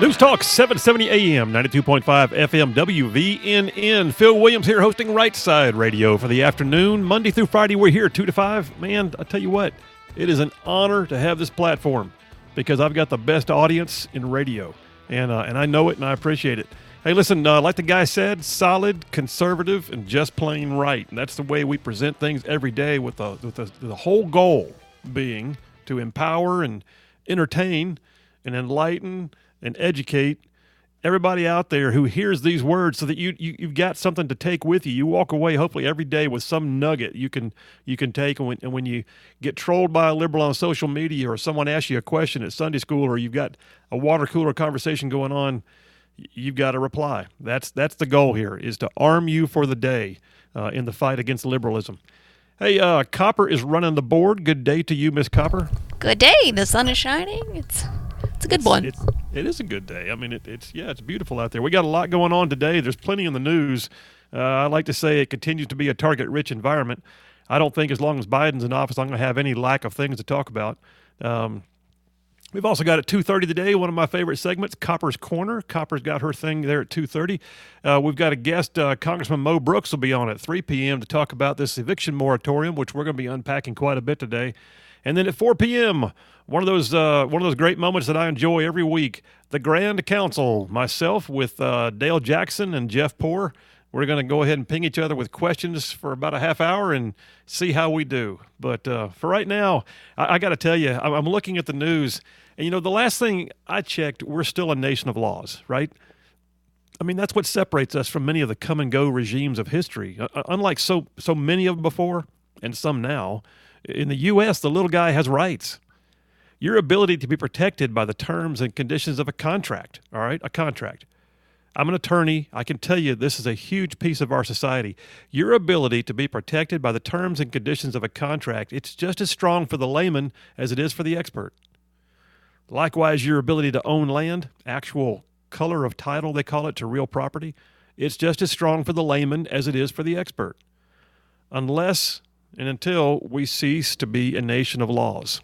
News Talk 770 AM, 92.5 FM, WVNN. Phil Williams here hosting Right Side Radio for the afternoon. Monday through Friday, we're here 2 to 5. Man, I tell you what, it is an honor to have this platform because I've got the best audience in radio. And, uh, and I know it and I appreciate it. Hey, listen, uh, like the guy said, solid, conservative, and just plain right. And that's the way we present things every day with the, with the, the whole goal being to empower and entertain and enlighten and educate everybody out there who hears these words so that you, you you've got something to take with you. You walk away hopefully every day with some nugget you can you can take. And when, and when you get trolled by a liberal on social media or someone asks you a question at sunday school or you've got a water cooler conversation going on you've got to reply. That's that's the goal here is to arm you for the day uh, in the fight against liberalism. Hey uh, copper is running the board. Good day to you miss copper. Good day. The sun is shining. It's it's a good one. It's, it is a good day. I mean, it, it's yeah, it's beautiful out there. We got a lot going on today. There's plenty in the news. Uh, I like to say it continues to be a target-rich environment. I don't think as long as Biden's in office, I'm going to have any lack of things to talk about. Um, We've also got at 2.30 today, one of my favorite segments, Copper's Corner. Copper's got her thing there at 2.30. Uh, we've got a guest, uh, Congressman Mo Brooks will be on at 3 p.m. to talk about this eviction moratorium, which we're going to be unpacking quite a bit today. And then at 4 p.m., one of those uh, one of those great moments that I enjoy every week, the Grand Council. Myself with uh, Dale Jackson and Jeff Poor. We're going to go ahead and ping each other with questions for about a half hour and see how we do. But uh, for right now, I, I got to tell you, I'm, I'm looking at the news, and you know, the last thing I checked, we're still a nation of laws, right? I mean, that's what separates us from many of the come and go regimes of history. Uh, unlike so so many of them before, and some now, in the U.S., the little guy has rights. Your ability to be protected by the terms and conditions of a contract, all right, a contract. I'm an attorney. I can tell you this is a huge piece of our society. Your ability to be protected by the terms and conditions of a contract, it's just as strong for the layman as it is for the expert. Likewise, your ability to own land, actual color of title, they call it, to real property, it's just as strong for the layman as it is for the expert. Unless and until we cease to be a nation of laws.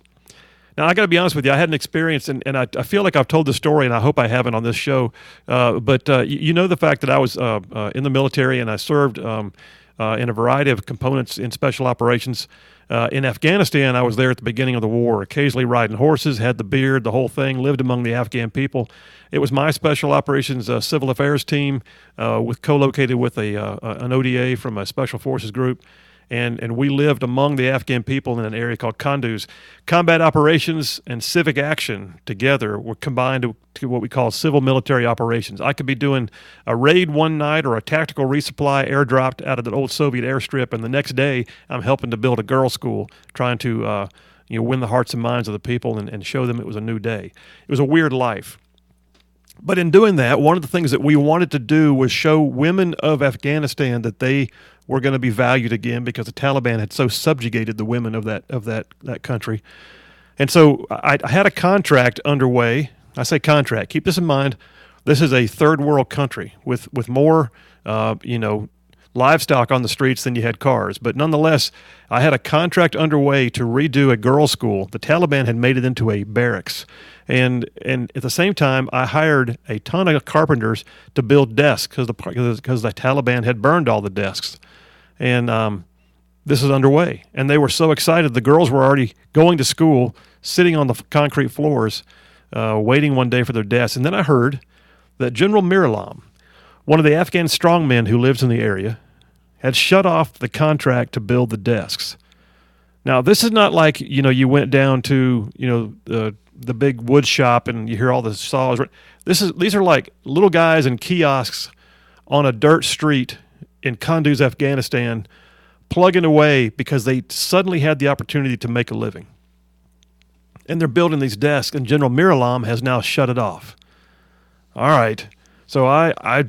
Now, I got to be honest with you. I had an experience, and, and I, I, feel like I've told the story, and I hope I haven't on this show. Uh, but uh, you, you, know the fact that I was uh, uh in the military and I served um, uh, in a variety of components in special operations. Uh, in Afghanistan, I was there at the beginning of the war, occasionally riding horses, had the beard, the whole thing, lived among the Afghan people. It was my special operations civil affairs team, with co-located with a an ODA from a special forces group and, and we lived among the Afghan people in an area called Kunduz. Combat operations and civic action together were combined to, to, what we call civil military operations. I could be doing a raid one night or a tactical resupply airdropped out of the old Soviet airstrip, and the next day I'm helping to build a girls' school, trying to uh, you know win the hearts and minds of the people and, and show them it was a new day. It was a weird life. But in doing that, one of the things that we wanted to do was show women of Afghanistan that they were going to be valued again because the Taliban had so subjugated the women of that of that that country. And so I, I had a contract underway. I say contract. Keep this in mind. This is a third world country with with more, uh, you know, livestock on the streets than you had cars. But nonetheless, I had a contract underway to redo a girls' school. The Taliban had made it into a barracks. And, and at the same time, I hired a ton of carpenters to build desks because the, because the Taliban had burned all the desks. And um, this is underway. And they were so excited. The girls were already going to school, sitting on the concrete floors, uh, waiting one day for their desks. And then I heard that General Miralam, one of the Afghan strongmen who lives in the area, had shut off the contract to build the desks. Now, this is not like, you know, you went down to, you know, the the big wood shop and you hear all the saws. This is these are like little guys in kiosks on a dirt street in Kunduz, Afghanistan, plugging away because they suddenly had the opportunity to make a living. And they're building these desks, and General Miralam has now shut it off. All right. So I I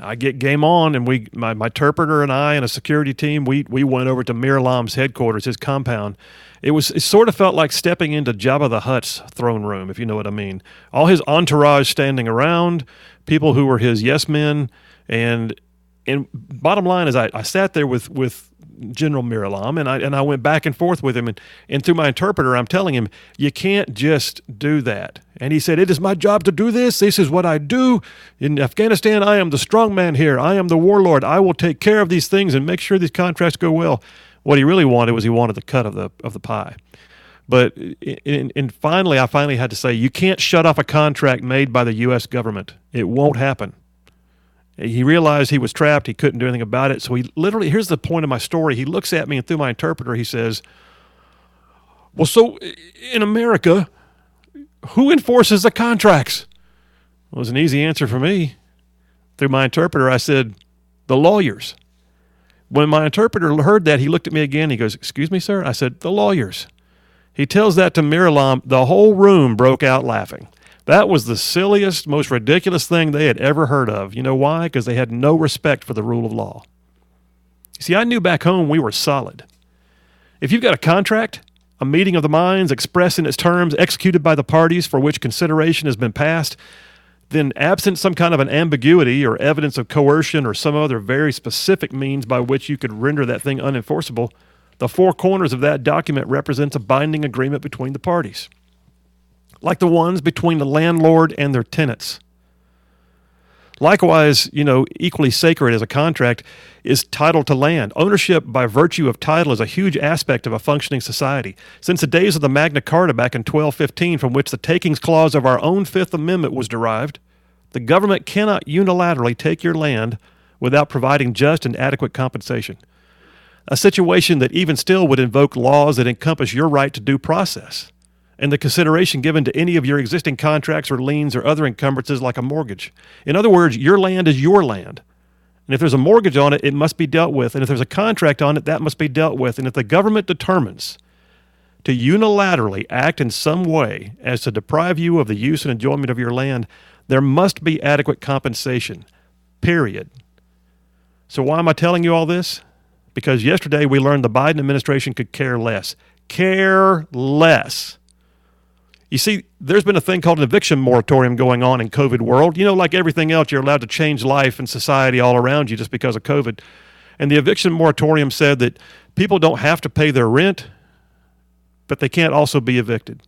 I get game on, and we my, my interpreter and I and a security team we we went over to Miralam's headquarters, his compound. It was it sort of felt like stepping into Jabba the Hutt's throne room, if you know what I mean. All his entourage standing around, people who were his yes men, and and bottom line is I, I sat there with with General Miralam, and I and I went back and forth with him, and, and through my interpreter, I'm telling him you can't just do that. And he said, It is my job to do this. This is what I do. In Afghanistan, I am the strong man here. I am the warlord. I will take care of these things and make sure these contracts go well. What he really wanted was he wanted the cut of the of the pie. But and finally, I finally had to say, you can't shut off a contract made by the U.S. government. It won't happen. He realized he was trapped. He couldn't do anything about it. So he literally, here's the point of my story. He looks at me and through my interpreter, he says, Well, so in America, who enforces the contracts? It was an easy answer for me. Through my interpreter, I said, The lawyers. When my interpreter heard that, he looked at me again. He goes, Excuse me, sir? I said, The lawyers. He tells that to Miralam. The whole room broke out laughing. That was the silliest, most ridiculous thing they had ever heard of. You know why? Because they had no respect for the rule of law. You see, I knew back home we were solid. If you've got a contract, a meeting of the minds expressed in its terms, executed by the parties for which consideration has been passed, then absent some kind of an ambiguity or evidence of coercion or some other very specific means by which you could render that thing unenforceable, the four corners of that document represents a binding agreement between the parties, like the ones between the landlord and their tenants. Likewise, you know, equally sacred as a contract is title to land. Ownership by virtue of title is a huge aspect of a functioning society. Since the days of the Magna Carta back in 1215, from which the takings clause of our own Fifth Amendment was derived, the government cannot unilaterally take your land without providing just and adequate compensation a situation that even still would invoke laws that encompass your right to due process and the consideration given to any of your existing contracts or liens or other encumbrances like a mortgage. In other words, your land is your land. And if there's a mortgage on it, it must be dealt with. And if there's a contract on it, that must be dealt with. And if the government determines to unilaterally act in some way as to deprive you of the use and enjoyment of your land, there must be adequate compensation. Period. So, why am I telling you all this? because yesterday we learned the Biden administration could care less. Care less. You see, there's been a thing called an eviction moratorium going on in COVID world. You know, like everything else, you're allowed to change life and society all around you just because of COVID. And the eviction moratorium said that people don't have to pay their rent, but they can't also be evicted.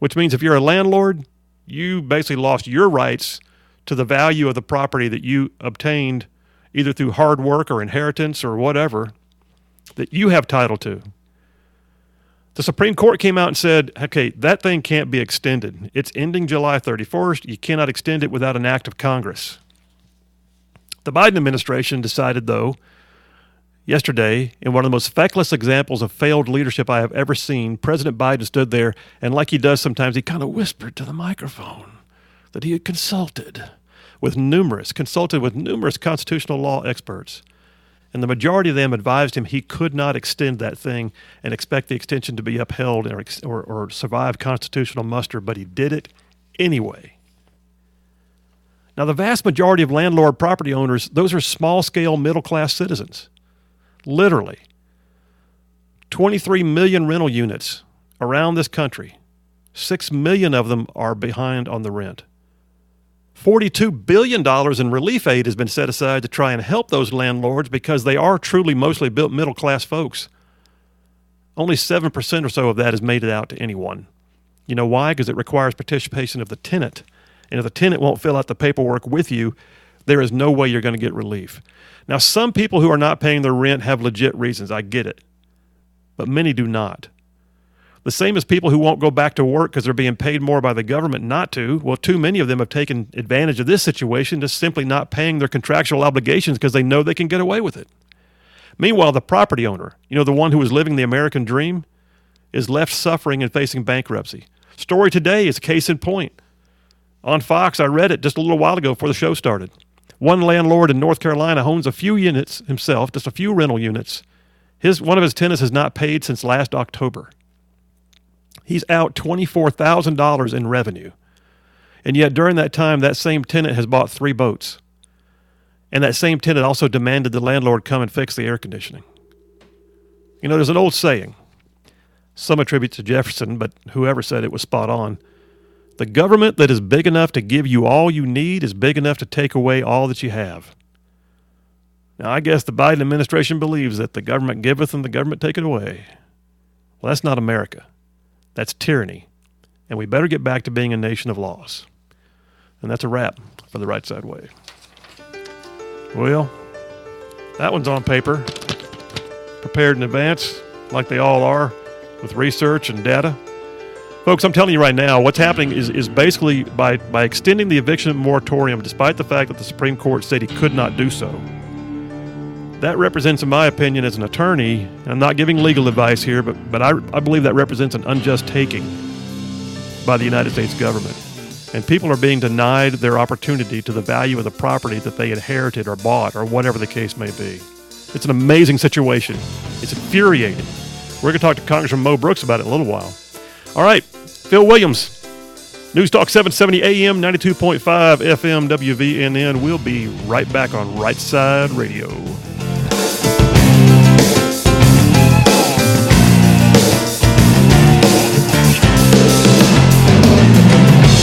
Which means if you're a landlord, you basically lost your rights to the value of the property that you obtained either through hard work or inheritance or whatever that you have title to. The Supreme Court came out and said, okay, that thing can't be extended. It's ending July 31st. You cannot extend it without an act of Congress. The Biden administration decided, though, yesterday, in one of the most feckless examples of failed leadership I have ever seen, President Biden stood there and, like he does sometimes, he kind of whispered to the microphone that he had consulted with numerous, consulted with numerous constitutional law experts and the majority of them advised him he could not extend that thing and expect the extension to be upheld or, or, or survive constitutional muster, but he did it anyway. Now, the vast majority of landlord property owners, those are small scale middle class citizens. Literally. 23 million rental units around this country. 6 million of them are behind on the rent. $42 billion in relief aid has been set aside to try and help those landlords because they are truly mostly built middle class folks. Only 7% or so of that is made it out to anyone. You know why? Because it requires participation of the tenant. And if the tenant won't fill out the paperwork with you, there is no way you're going to get relief. Now, some people who are not paying their rent have legit reasons. I get it. But many do not. The same as people who won't go back to work because they're being paid more by the government not to. Well, too many of them have taken advantage of this situation, just simply not paying their contractual obligations because they know they can get away with it. Meanwhile, the property owner, you know, the one who is living the American dream, is left suffering and facing bankruptcy. Story today is a case in point. On Fox, I read it just a little while ago before the show started. One landlord in North Carolina owns a few units himself, just a few rental units. His, one of his tenants has not paid since last October. He's out $24,000 in revenue. And yet, during that time, that same tenant has bought three boats. And that same tenant also demanded the landlord come and fix the air conditioning. You know, there's an old saying, some attribute to Jefferson, but whoever said it was spot on. The government that is big enough to give you all you need is big enough to take away all that you have. Now, I guess the Biden administration believes that the government giveth and the government taketh away. Well, that's not America. That's tyranny. and we better get back to being a nation of laws. And that's a wrap for the right side way. Well, that one's on paper, prepared in advance, like they all are, with research and data. Folks, I'm telling you right now, what's happening is, is basically by, by extending the eviction moratorium, despite the fact that the Supreme Court said he could not do so, that represents, in my opinion, as an attorney, I'm not giving legal advice here, but, but I, I believe that represents an unjust taking by the United States government. And people are being denied their opportunity to the value of the property that they inherited or bought or whatever the case may be. It's an amazing situation. It's infuriating. We're going to talk to Congressman Mo Brooks about it in a little while. All right, Phil Williams, News Talk 770 AM, 92.5 FM, WVNN. We'll be right back on Right Side Radio.